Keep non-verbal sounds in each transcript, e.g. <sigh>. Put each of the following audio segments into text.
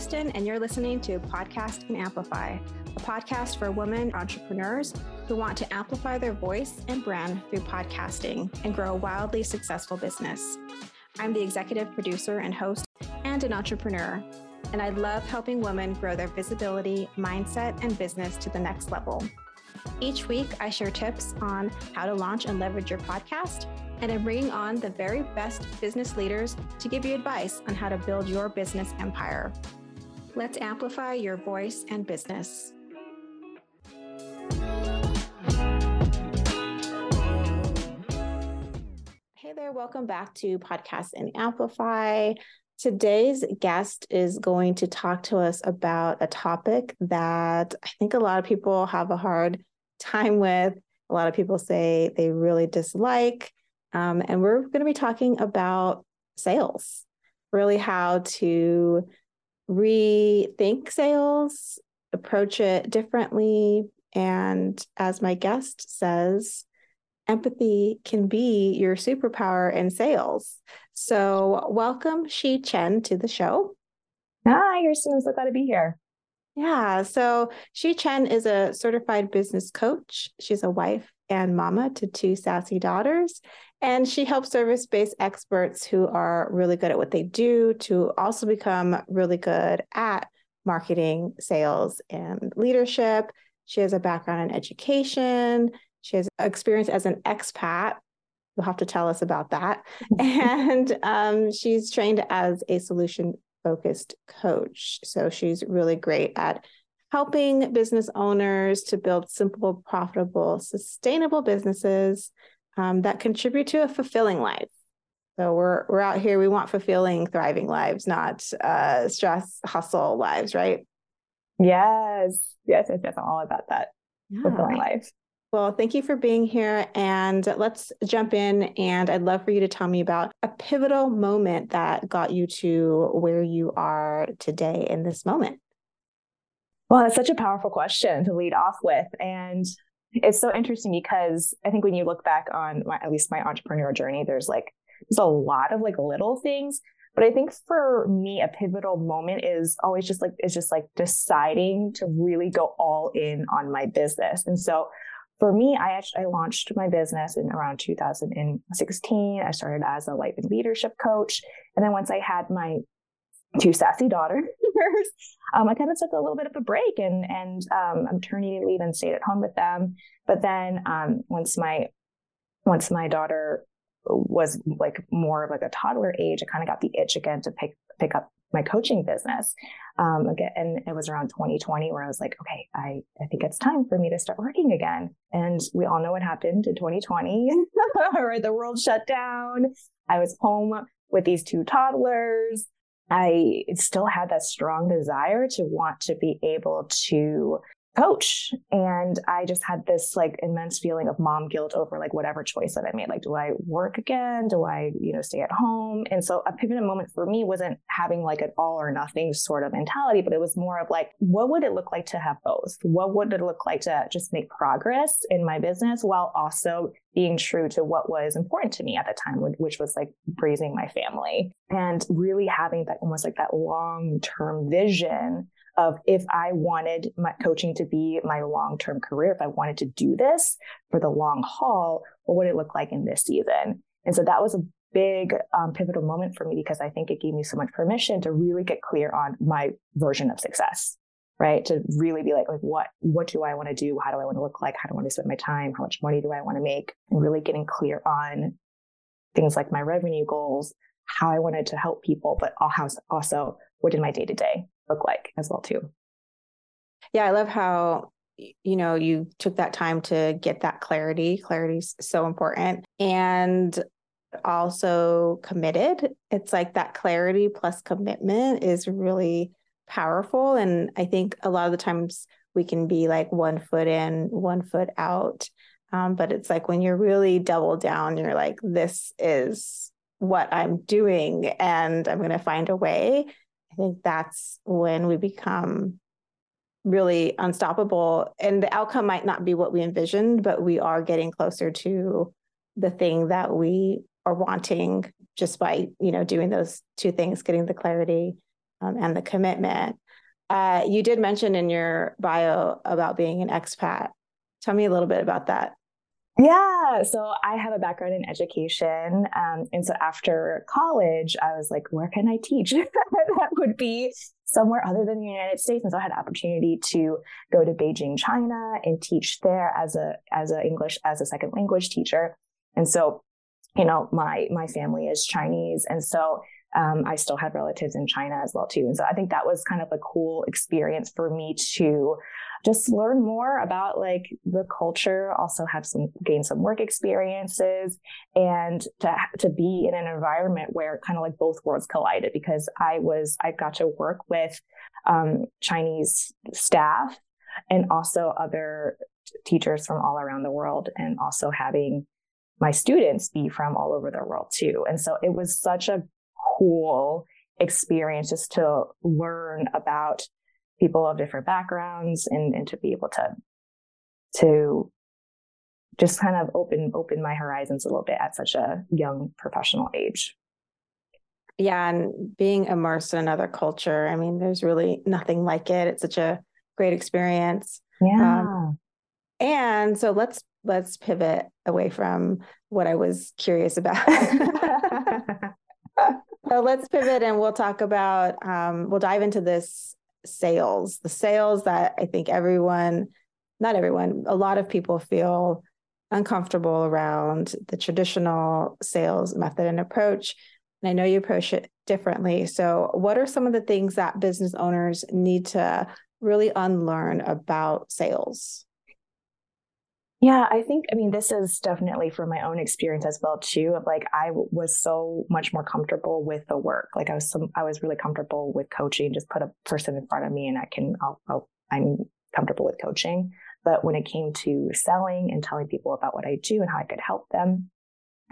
Kristen, and you're listening to Podcast and Amplify, a podcast for women entrepreneurs who want to amplify their voice and brand through podcasting and grow a wildly successful business. I'm the executive producer and host and an entrepreneur, and I love helping women grow their visibility, mindset, and business to the next level. Each week, I share tips on how to launch and leverage your podcast and I'm bringing on the very best business leaders to give you advice on how to build your business empire. Let's amplify your voice and business. Hey there, welcome back to Podcast and Amplify. Today's guest is going to talk to us about a topic that I think a lot of people have a hard time with. A lot of people say they really dislike. Um, and we're going to be talking about sales, really how to rethink sales, approach it differently. And as my guest says, empathy can be your superpower in sales. So, welcome, Shi Chen, to the show. Hi. I'm so glad to be here. Yeah. So, Shi Chen is a certified business coach. She's a wife and mama to two sassy daughters. And she helps service based experts who are really good at what they do to also become really good at marketing, sales, and leadership. She has a background in education. She has experience as an expat. You'll have to tell us about that. <laughs> and um, she's trained as a solution focused coach. So she's really great at helping business owners to build simple, profitable, sustainable businesses um, that contribute to a fulfilling life. So we're we're out here. We want fulfilling, thriving lives, not uh, stress, hustle lives, right? Yes, yes, yes, yes. I'm all about that yeah. fulfilling life. Well, thank you for being here. And let's jump in. And I'd love for you to tell me about a pivotal moment that got you to where you are today in this moment. Well, that's such a powerful question to lead off with. And it's so interesting because I think when you look back on my, at least my entrepreneurial journey, there's like there's a lot of like little things. But I think for me, a pivotal moment is always just like is just like deciding to really go all in on my business. And so for me, I actually I launched my business in around 2016. I started as a life and leadership coach. And then once I had my two sassy daughters, <laughs> um, I kind of took a little bit of a break and and um, maternity leave and stayed at home with them. But then um, once my once my daughter was like more of like a toddler age, I kind of got the itch again to pick pick up my coaching business. Um, again, and it was around 2020 where I was like, okay, I, I think it's time for me to start working again. And we all know what happened in 2020, right? <laughs> The world shut down. I was home with these two toddlers. I still had that strong desire to want to be able to coach. And I just had this like immense feeling of mom guilt over like whatever choice that I made. Like, do I work again? Do I, you know, stay at home? And so a pivotal moment for me wasn't having like an all or nothing sort of mentality, but it was more of like, what would it look like to have both? What would it look like to just make progress in my business while also being true to what was important to me at the time, which was like raising my family and really having that almost like that long term vision of if I wanted my coaching to be my long term career, if I wanted to do this for the long haul, what would it look like in this season? And so that was a big um, pivotal moment for me because I think it gave me so much permission to really get clear on my version of success, right? To really be like, like what what do I want to do? How do I want to look like? How do I want to spend my time? How much money do I want to make? And really getting clear on things like my revenue goals, how I wanted to help people, but also what did my day to day look like as well too. Yeah, I love how you know you took that time to get that clarity. Clarity is so important and also committed. It's like that clarity plus commitment is really powerful and I think a lot of the times we can be like one foot in, one foot out. Um, but it's like when you're really double down, you're like, this is what I'm doing and I'm going to find a way. I think that's when we become really unstoppable. And the outcome might not be what we envisioned, but we are getting closer to the thing that we are wanting just by, you know, doing those two things, getting the clarity um, and the commitment. Uh, you did mention in your bio about being an expat. Tell me a little bit about that. Yeah. So I have a background in education. Um, and so after college, I was like, where can I teach? <laughs> that would be somewhere other than the United States. And so I had the opportunity to go to Beijing, China and teach there as a, as a English as a second language teacher. And so, you know, my, my family is Chinese. And so um, I still had relatives in China as well too. And so I think that was kind of a cool experience for me to just learn more about like the culture, also have some gain some work experiences and to, to be in an environment where kind of like both worlds collided because I was, I got to work with um, Chinese staff and also other teachers from all around the world and also having my students be from all over the world too. And so it was such a cool experience just to learn about people of different backgrounds and, and to be able to to just kind of open open my horizons a little bit at such a young professional age. Yeah and being immersed in another culture i mean there's really nothing like it. It's such a great experience. Yeah. um, and so let's let's pivot away from what i was curious about <laughs> <laughs> so let's pivot and we'll talk about um, we'll dive into this sales, the sales that I think everyone, not everyone, a lot of people feel uncomfortable around the traditional sales method and approach. And I know you approach it differently. So, what are some of the things that business owners need to really unlearn about sales? Yeah, I think, I mean, this is definitely from my own experience as well, too, of like, I was so much more comfortable with the work. Like I was, some, I was really comfortable with coaching, just put a person in front of me and I can, I'll, I'll, I'm comfortable with coaching. But when it came to selling and telling people about what I do and how I could help them,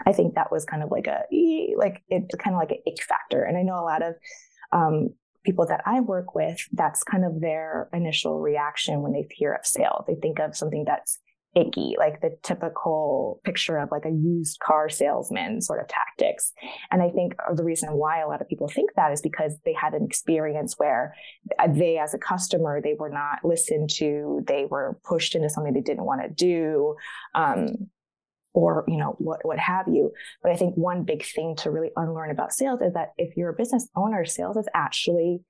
I think that was kind of like a, like, it's kind of like an ick factor. And I know a lot of, um, people that I work with, that's kind of their initial reaction when they hear of sales. They think of something that's icky, like the typical picture of like a used car salesman sort of tactics. And I think the reason why a lot of people think that is because they had an experience where they, as a customer, they were not listened to, they were pushed into something they didn't want to do. Um, or you know what what have you but i think one big thing to really unlearn about sales is that if you're a business owner sales is actually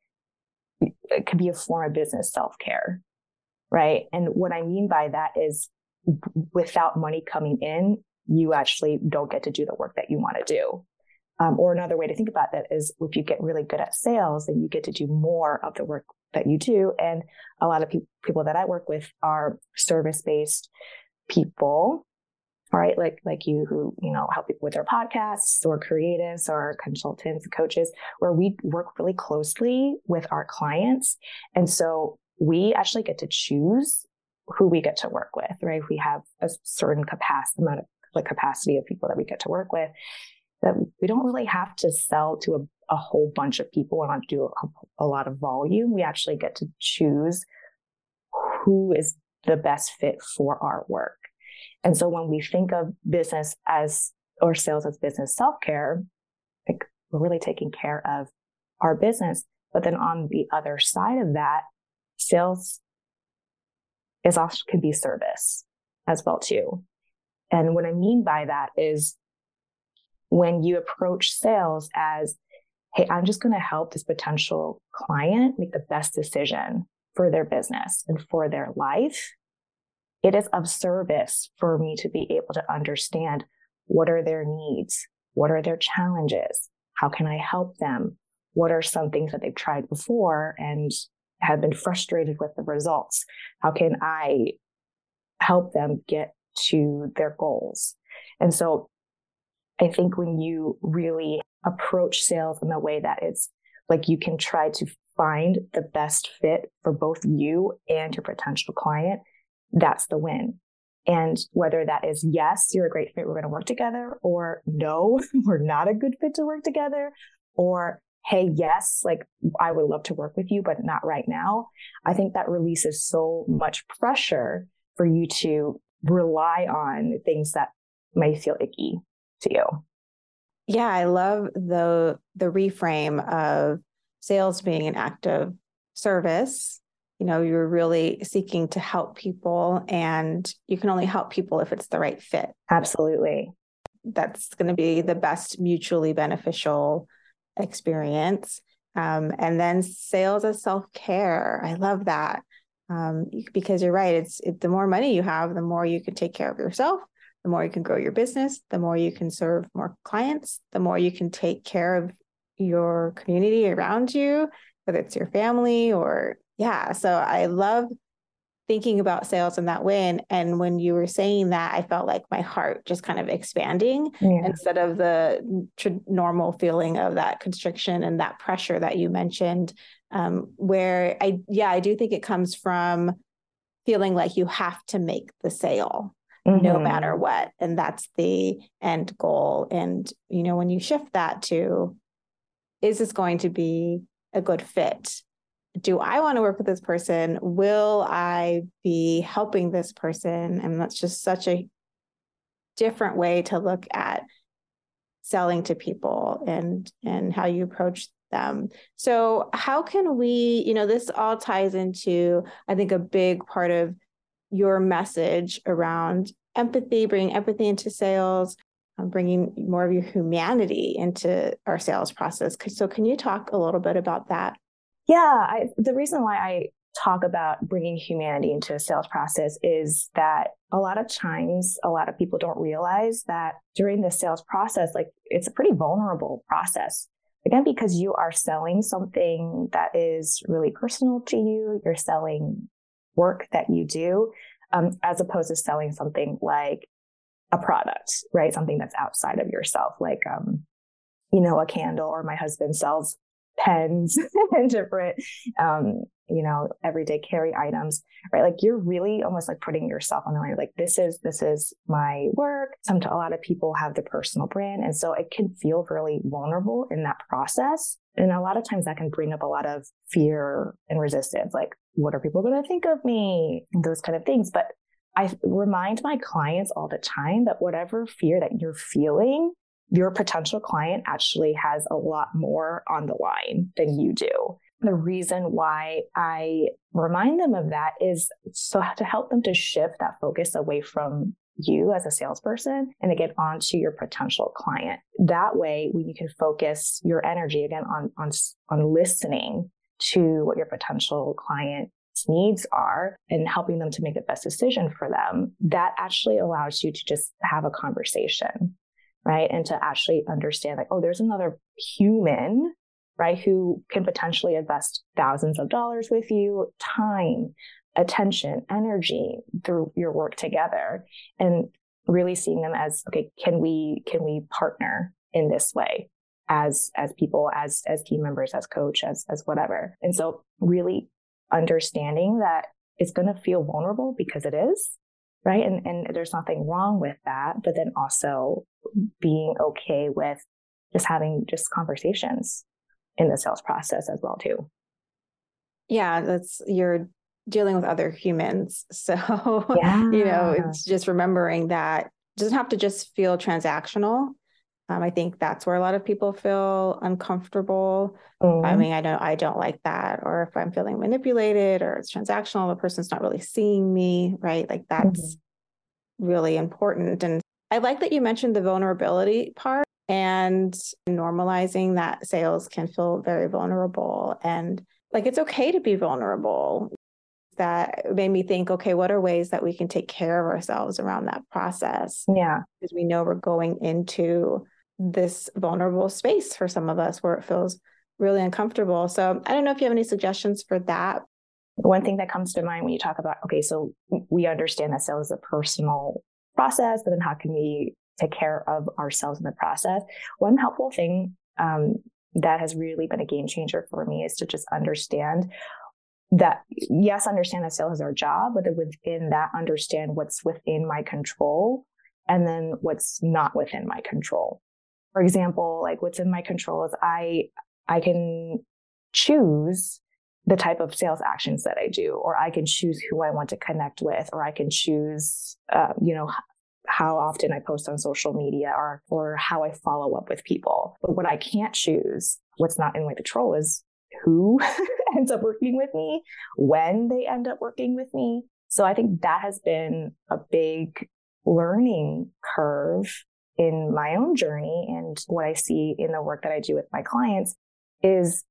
it can be a form of business self-care right and what i mean by that is without money coming in, you actually don't get to do the work that you want to do. Um, or another way to think about that is if you get really good at sales, then you get to do more of the work that you do. And a lot of pe- people that I work with are service based people, right? Like, like you who, you know, help people with their podcasts or creatives or consultants, coaches, where we work really closely with our clients. And so we actually get to choose who we get to work with, right? We have a certain capacity amount of like capacity of people that we get to work with that we don't really have to sell to a, a whole bunch of people and not do a, a lot of volume. We actually get to choose who is the best fit for our work. And so when we think of business as or sales as business self-care, like we're really taking care of our business. But then on the other side of that, sales is also can be service as well too. And what I mean by that is when you approach sales as, Hey, I'm just going to help this potential client make the best decision for their business and for their life. It is of service for me to be able to understand what are their needs? What are their challenges? How can I help them? What are some things that they've tried before and have been frustrated with the results? How can I help them get to their goals? And so I think when you really approach sales in a way that it's like you can try to find the best fit for both you and your potential client, that's the win. And whether that is yes, you're a great fit, we're going to work together, or no, <laughs> we're not a good fit to work together, or hey, yes, like I would love to work with you, but not right now. I think that releases so much pressure for you to rely on things that may feel icky to you. Yeah, I love the the reframe of sales being an act of service. You know, you're really seeking to help people, and you can only help people if it's the right fit. Absolutely. That's going to be the best mutually beneficial experience. Um, and then sales as self care. I love that um, because you're right. It's it, the more money you have, the more you can take care of yourself, the more you can grow your business, the more you can serve more clients, the more you can take care of your community around you, whether it's your family or, yeah. So I love thinking about sales in that way. And, and when you were saying that, I felt like my heart just kind of expanding yeah. instead of the tr- normal feeling of that constriction and that pressure that you mentioned. Um, where I, yeah, I do think it comes from feeling like you have to make the sale mm-hmm. no matter what. And that's the end goal. And, you know, when you shift that to, is this going to be a good fit? Do I want to work with this person? Will I be helping this person? And that's just such a different way to look at selling to people and and how you approach them. So how can we, you know, this all ties into I think a big part of your message around empathy, bringing empathy into sales, um, bringing more of your humanity into our sales process. So, can you talk a little bit about that? Yeah, I, the reason why I talk about bringing humanity into a sales process is that a lot of times a lot of people don't realize that during the sales process like it's a pretty vulnerable process again because you are selling something that is really personal to you you're selling work that you do um, as opposed to selling something like a product, right? Something that's outside of yourself, like, um, you know, a candle, or my husband sells pens <laughs> and different, um, you know, everyday carry items, right? Like you're really almost like putting yourself on the line. Like this is, this is my work. Some, a lot of people have the personal brand. And so it can feel really vulnerable in that process. And a lot of times that can bring up a lot of fear and resistance. Like, what are people going to think of me? Those kind of things. But I remind my clients all the time that whatever fear that you're feeling, your potential client actually has a lot more on the line than you do. The reason why I remind them of that is so to help them to shift that focus away from you as a salesperson and to get onto your potential client. That way, when you can focus your energy again on, on, on listening to what your potential client needs are and helping them to make the best decision for them, that actually allows you to just have a conversation, right? And to actually understand, like, oh, there's another human, right, who can potentially invest thousands of dollars with you, time, attention, energy through your work together. And really seeing them as, okay, can we, can we partner in this way? as as people as as team members as coach as as whatever and so really understanding that it's going to feel vulnerable because it is right and and there's nothing wrong with that but then also being okay with just having just conversations in the sales process as well too yeah that's you're dealing with other humans <laughs> so yeah. you know it's just remembering that it doesn't have to just feel transactional um, I think that's where a lot of people feel uncomfortable. Mm. I mm-hmm. mean, I don't, I don't like that. Or if I'm feeling manipulated or it's transactional, the person's not really seeing me, right? Like that's mm-hmm. really important. And I like that you mentioned the vulnerability part and normalizing that sales can feel very vulnerable and like it's okay to be vulnerable. That made me think, okay, what are ways that we can take care of ourselves around that process? Yeah. Because we know we're going into this vulnerable space for some of us where it feels really uncomfortable. So I don't know if you have any suggestions for that. One thing that comes to mind when you talk about, okay, so we understand that sales is a personal process, but then how can we take care of ourselves in the process? One helpful thing um, that has really been a game changer for me is to just understand that yes, understand that sales is our job, but within that, understand what's within my control and then what's not within my control for example, like what's in my control is I I can choose the type of sales actions that I do, or I can choose who I want to connect with, or I can choose, uh, you know, how often I post on social media or, or how I follow up with people. But what I can't choose, what's not in my control is who <laughs> ends up working with me, when they end up working with me. So I think that has been a big learning curve in my own journey and what I see in the work that I do with my clients is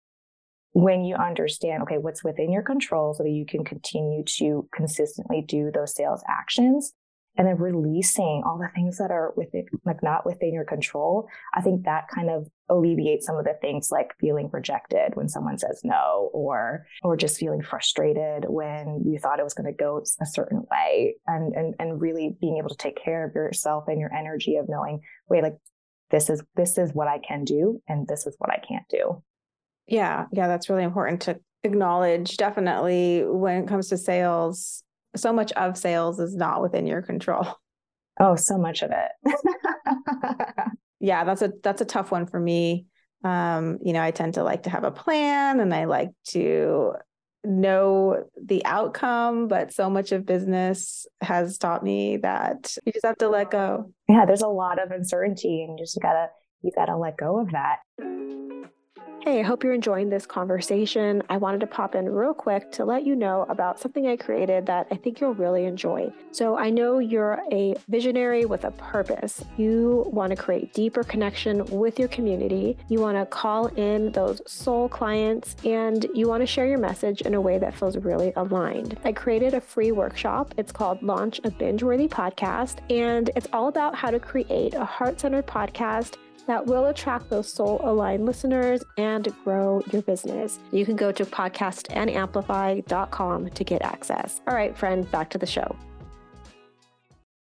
when you understand, okay, what's within your control so that you can continue to consistently do those sales actions and then releasing all the things that are within like not within your control i think that kind of alleviates some of the things like feeling rejected when someone says no or or just feeling frustrated when you thought it was going to go a certain way. And and and really being able to take care of yourself and your energy of knowing wait like this is this is what i can do and this is what i can't do. Yeah yeah that's really important to acknowledge definitely when it comes to sales so much of sales is not within your control. <laughs> Oh, so much of it. <laughs> yeah, that's a that's a tough one for me. Um, you know, I tend to like to have a plan and I like to know the outcome, but so much of business has taught me that you just have to let go. Yeah, there's a lot of uncertainty and you just gotta you gotta let go of that. Hey, I hope you're enjoying this conversation. I wanted to pop in real quick to let you know about something I created that I think you'll really enjoy. So, I know you're a visionary with a purpose. You want to create deeper connection with your community. You want to call in those soul clients and you want to share your message in a way that feels really aligned. I created a free workshop. It's called Launch a Binge Worthy Podcast, and it's all about how to create a heart centered podcast that will attract those soul aligned listeners and grow your business. You can go to podcastandamplify.com to get access. All right, friend, back to the show.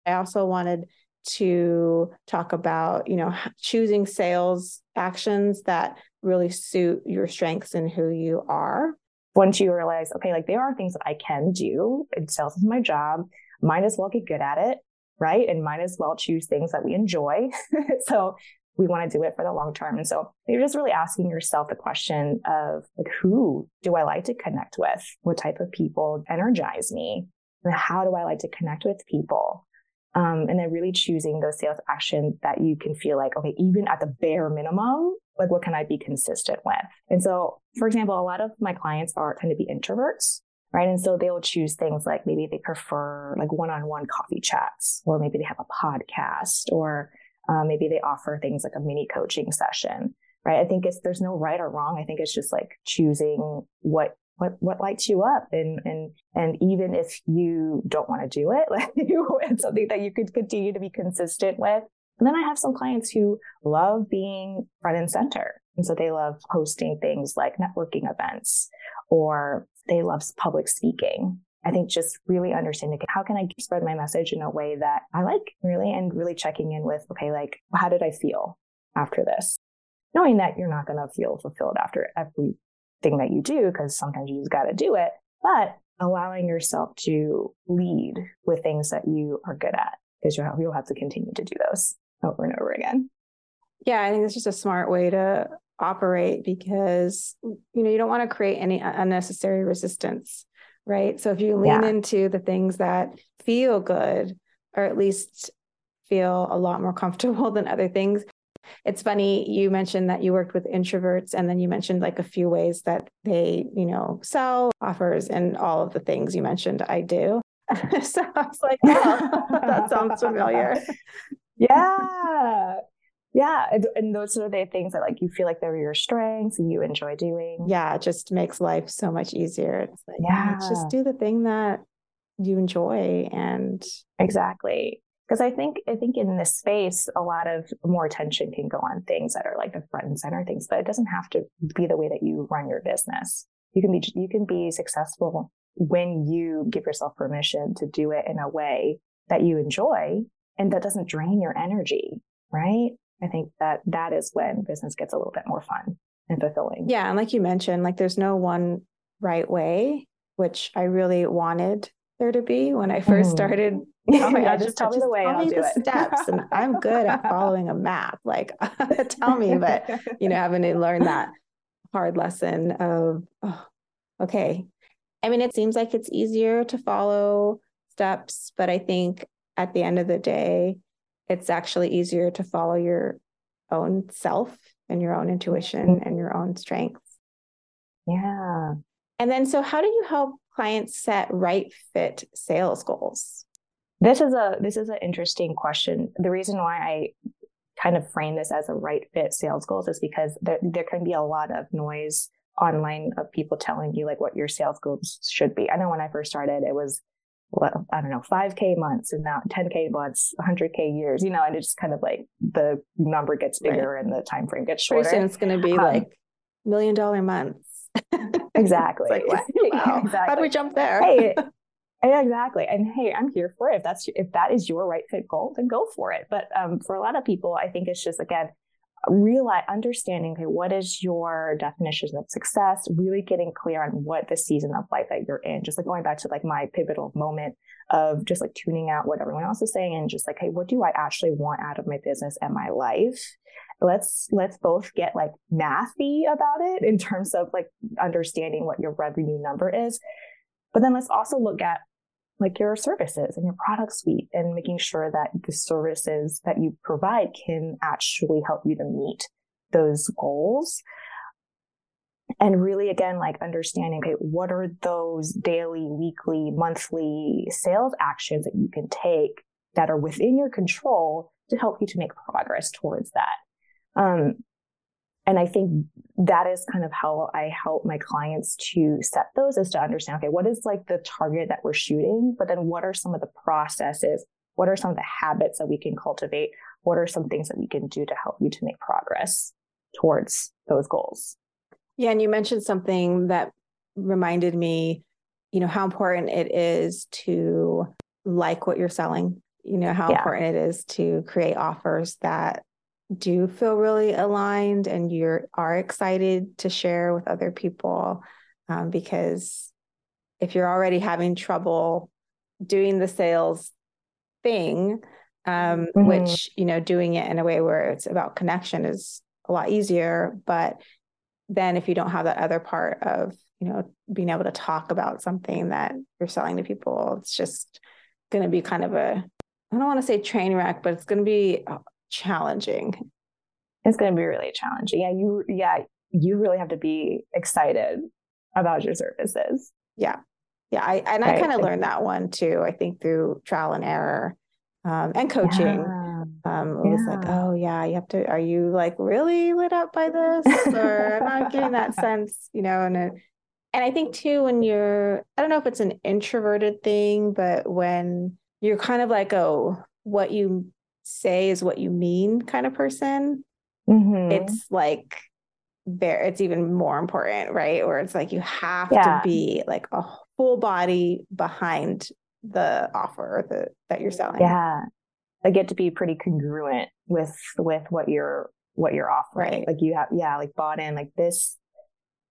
I also wanted to talk about, you know, choosing sales actions that really suit your strengths and who you are. Once you realize, okay, like there are things that I can do, and sales is my job, might as well get good at it, right? And might as well choose things that we enjoy. <laughs> so we want to do it for the long term. And so you're just really asking yourself the question of like, who do I like to connect with? What type of people energize me? And how do I like to connect with people? Um, and then really choosing those sales actions that you can feel like, okay, even at the bare minimum, like what can I be consistent with? And so, for example, a lot of my clients are tend to be introverts, right? And so they'll choose things like maybe they prefer like one-on-one coffee chats, or maybe they have a podcast, or um, maybe they offer things like a mini coaching session, right? I think it's there's no right or wrong. I think it's just like choosing what what what lights you up, and and and even if you don't want to do it, <laughs> like it's something that you could continue to be consistent with. And then I have some clients who love being front and center. And so they love hosting things like networking events or they love public speaking. I think just really understanding how can I spread my message in a way that I like really and really checking in with, okay, like how did I feel after this? Knowing that you're not going to feel fulfilled after everything that you do, because sometimes you just got to do it, but allowing yourself to lead with things that you are good at because you'll, you'll have to continue to do those over and over again. Yeah, I think it's just a smart way to operate because you know you don't want to create any unnecessary resistance right? So if you lean yeah. into the things that feel good, or at least feel a lot more <laughs> comfortable than other things. It's funny you mentioned that you worked with introverts and then you mentioned like a few ways that they, you know, sell offers and all of the things you mentioned I do. <laughs> so I was like, oh, <laughs> that sounds familiar. Yeah yeah and, those are the things that like you feel like they're your strengths and you enjoy doing. Yeah it just makes life so much easier. It's like yeah just do the thing that you enjoy and exactly because i think i think in this space a lot of more attention can go on things that are like the front and center things but it doesn't have to be the way that you run your business. You can be you can be successful when you give yourself permission to do it in a way that you enjoy and that doesn't drain your energy right I think that that is when business gets a little bit more fun and fulfilling. Yeah. And like you mentioned, like there's no one right way, which I really wanted there to be when I first mm. started. <laughs> Oh my yeah, God, just tell me the way. Tell I'll me the it. steps. And <laughs> I'm good at following a map. Like <laughs> tell me, but you know, having to learn that hard lesson of, oh, okay. I mean, it seems like it's easier to follow steps, but I think at the end of the day, it's actually easier to follow your own self and your own intuition mm-hmm. and your own strengths. Yeah. And then, so how do you help clients set right fit sales goals? This is a this is an interesting question. The reason why I kind of frame this as a right fit sales goals is because there, there can be a lot of noise online of people telling you like what your sales goals should be. I know when I first started, it was well, I don't know, 5K months and now 10K months, 100K years, you know, and it's just kind of like the number gets bigger right. and the time frame gets shorter. Pretty it's going to be um, like million dollar months. <laughs> exactly. like, <laughs> wow. exactly. How do we jump there? hey, <laughs> exactly. And hey, I'm here for it. If that's if that is your right fit goal, then go for it. But um, for a lot of people, I think it's just again realize understanding okay what is your definition of success? Really getting clear on what the season of life that you're in just like going back to like my pivotal moment of just like tuning out what everyone else is saying and just like hey what do i actually want out of my business and my life? Let's let's both get like mathy about it in terms of like understanding what your revenue number is. But then let's also look at like your services and your product suite and making sure that the services that you provide can actually help you to meet those goals. And really, again, like understanding, okay, what are those daily, weekly, monthly sales actions that you can take that are within your control to help you to make progress towards that? Um, and I think that is kind of how I help my clients to set those is to understand, okay, what is like the target that we're shooting? But then what are some of the processes? What are some of the habits that we can cultivate? What are some things that we can do to help you to make progress towards those goals? Yeah. And you mentioned something that reminded me, you know, how important it is to like what you're selling, you know, how yeah. important it is to create offers that do feel really aligned and you are excited to share with other people um, because if you're already having trouble doing the sales thing um, mm-hmm. which you know doing it in a way where it's about connection is a lot easier but then if you don't have that other part of you know being able to talk about something that you're selling to people it's just going to be kind of a I don't want to say train wreck, but it's going to be challenging. It's going to be really challenging. Yeah, you yeah, you really have to be excited about your services. Yeah. Yeah, I and right. I kind of learned that one too. I think through trial and error um, and coaching. Yeah. Um, it yeah. was like, oh yeah, you have to. Are you like really lit up by this, or I'm not getting that <laughs> sense, you know? And it, and I think too when you're, I don't know if it's an introverted thing, but when you're kind of like, oh, what you say is what you mean kind of person, mm-hmm. it's like there it's even more important, right? Where it's like you have yeah. to be like a full body behind the offer that, that you're selling. Yeah. I get to be pretty congruent with with what you're what you're offering. Right. Like you have yeah, like bought in like this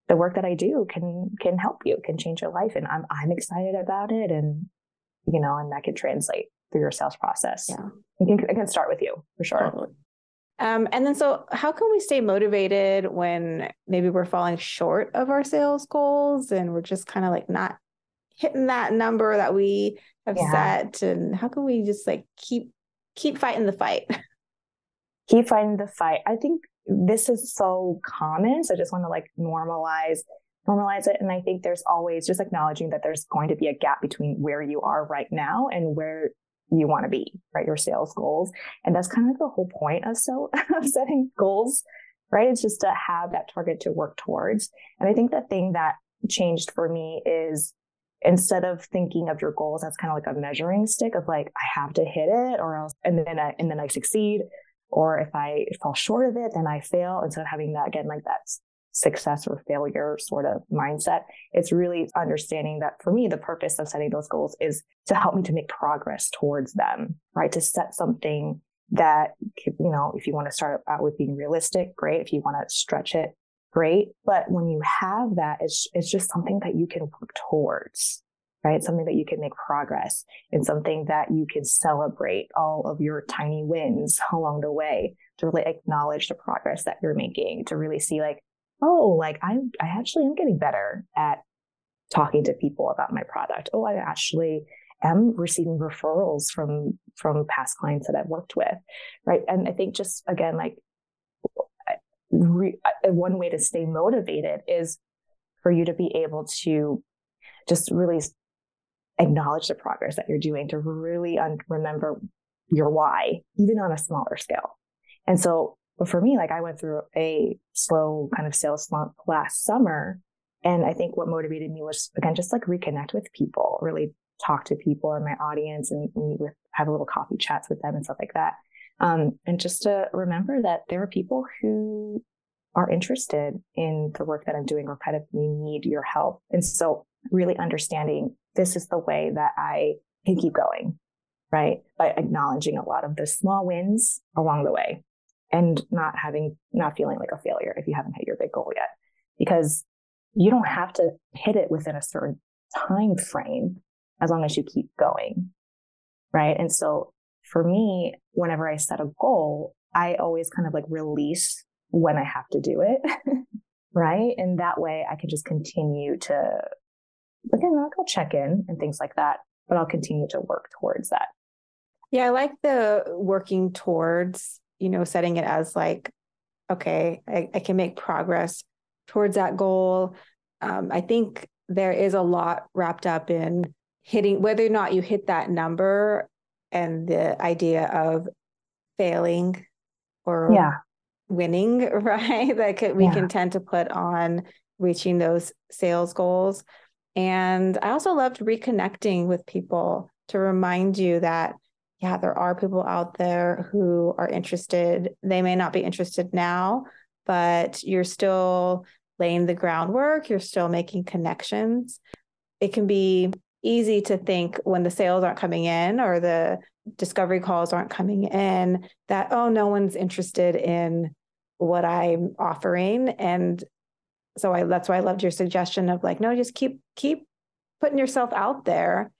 the work that I do can can help you, can change your life and I'm I'm excited about it and you know, and that could translate through your sales process. Yeah. It can, it can start with you for sure. Totally. Um, and then, so how can we stay motivated when maybe we're falling short of our sales goals and we're just kind of like not hitting that number that we have yeah. set? And how can we just like keep keep fighting the fight? <laughs> Keep fighting the fight. I think this is so common. So I just want to like normalize normalize it. And I think there's always just acknowledging that there's going to be a gap between where you are right now and where you want to be, right? Your sales goals. And that's kind of the whole point of, so, <laughs> of setting goals, right? It's just to have that target to work towards. And I think the thing that changed for me is instead of thinking of your goals as kind of like a measuring stick of like, I have to hit it or else, and then I, and then I succeed. Or if I fall short of it, then I fail. Instead of having that again, like that success or failure sort of mindset. It's really understanding that for me, the purpose of setting those goals is to help me to make progress towards them, right? To set something that, you know, if you want to start out with being realistic, great. If you want to stretch it, great. But when you have that, it's, it's just something that you can work towards, right? Something that you can make progress and something that you can celebrate all of your tiny wins along the way to really acknowledge the progress that you're making, to really see like, oh, like I, I actually am getting better at talking to people about my product. Oh, I actually am receiving referrals from from past clients that I've worked with, right? And I think just again, like re, one way to stay motivated is for you to be able to just really acknowledge the progress that you're doing, to really un- remember your why, even on a smaller scale. And so, but for me, like I went through a slow kind of sales slump last summer. And I think what motivated me was again, just like reconnect with people, really talk to people in my audience and meet with, have a little coffee chats with them and stuff like that. Um, and just to remember that there are people who are interested in the work that I'm doing or kind of need your help. And so really understanding this is the way that I can keep going, right? By acknowledging a lot of the small wins along the way and not having, not feeling like a failure if you haven't hit your big goal yet. Because you don't have to hit it within a certain time frame as long as you keep going. Right. And so for me, whenever I set a goal, I always kind of like release when I have to do it. <laughs> right. And that way I can just continue to, again, I'll check in and things like that, but I'll continue to work towards that. Yeah. I like the working towards, you know, setting it as like, okay, I, I can make progress towards that goal. Um, I think there is a lot wrapped up in hitting whether or not you hit that number and the idea of failing or yeah. winning, <laughs> right? Like we yeah. can tend to put on reaching those sales goals. And I also loved reconnecting with people to remind you that, yeah, there are people out there who are interested. They may not be interested now, but you're still laying the groundwork, you're still making connections. It can be easy to think when the sales aren't coming in or the discovery calls aren't coming in that oh no one's interested in what i'm offering and so i that's why i loved your suggestion of like no just keep keep putting yourself out there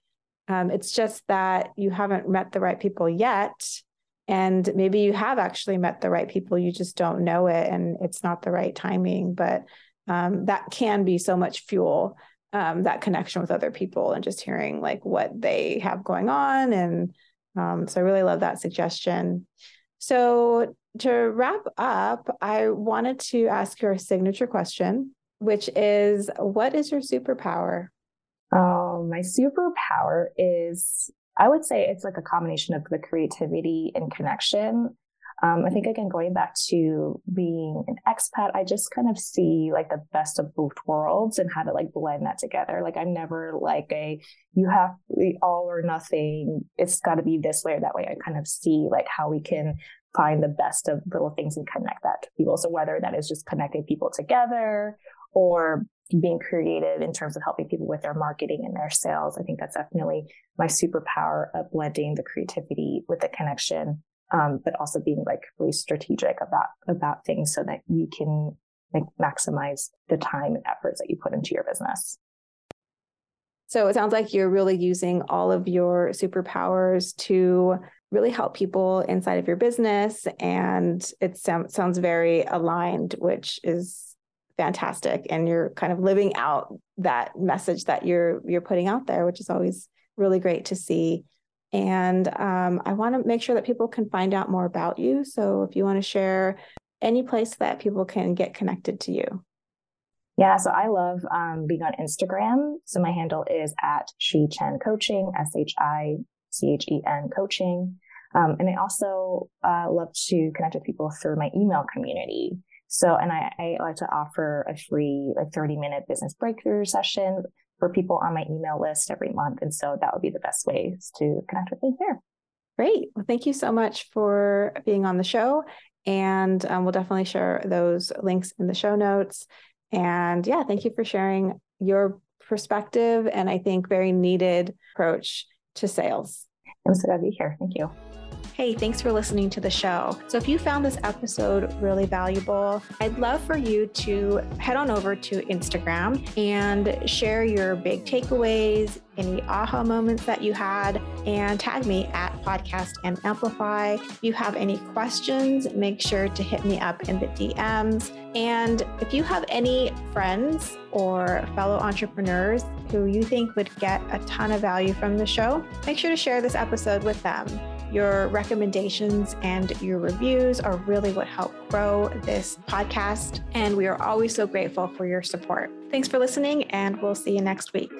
um, it's just that you haven't met the right people yet and maybe you have actually met the right people you just don't know it and it's not the right timing but um, that can be so much fuel um, that connection with other people and just hearing like what they have going on. And um, so I really love that suggestion. So to wrap up, I wanted to ask your signature question, which is what is your superpower? Oh, my superpower is I would say it's like a combination of the creativity and connection um, I think again, going back to being an expat, I just kind of see like the best of both worlds and how to like blend that together. Like I'm never like a you have the all or nothing. It's got to be this way or that way. I kind of see like how we can find the best of little things and connect that to people. So whether that is just connecting people together or being creative in terms of helping people with their marketing and their sales, I think that's definitely my superpower of blending the creativity with the connection um, but also being like really strategic about about things so that you can like maximize the time and efforts that you put into your business. So it sounds like you're really using all of your superpowers to really help people inside of your business, and it sounds very aligned, which is fantastic. And you're kind of living out that message that you're you're putting out there, which is always really great to see. And um, I want to make sure that people can find out more about you. So if you want to share any place that people can get connected to you. Yeah, so I love um, being on Instagram. So my handle is at Shi Chen Coaching, S H I C H E N Coaching. Um, and I also uh, love to connect with people through my email community. So, and I, I like to offer a free, like 30 minute business breakthrough session for people on my email list every month. And so that would be the best ways to connect with me here. Great. Well, thank you so much for being on the show. And um, we'll definitely share those links in the show notes. And yeah, thank you for sharing your perspective and I think very needed approach to sales. I'm so glad to be here. Thank you. Hey, thanks for listening to the show. So, if you found this episode really valuable, I'd love for you to head on over to Instagram and share your big takeaways, any aha moments that you had, and tag me at Podcast and Amplify. If you have any questions, make sure to hit me up in the DMs. And if you have any friends or fellow entrepreneurs who you think would get a ton of value from the show, make sure to share this episode with them. Your recommendations and your reviews are really what help grow this podcast. And we are always so grateful for your support. Thanks for listening, and we'll see you next week.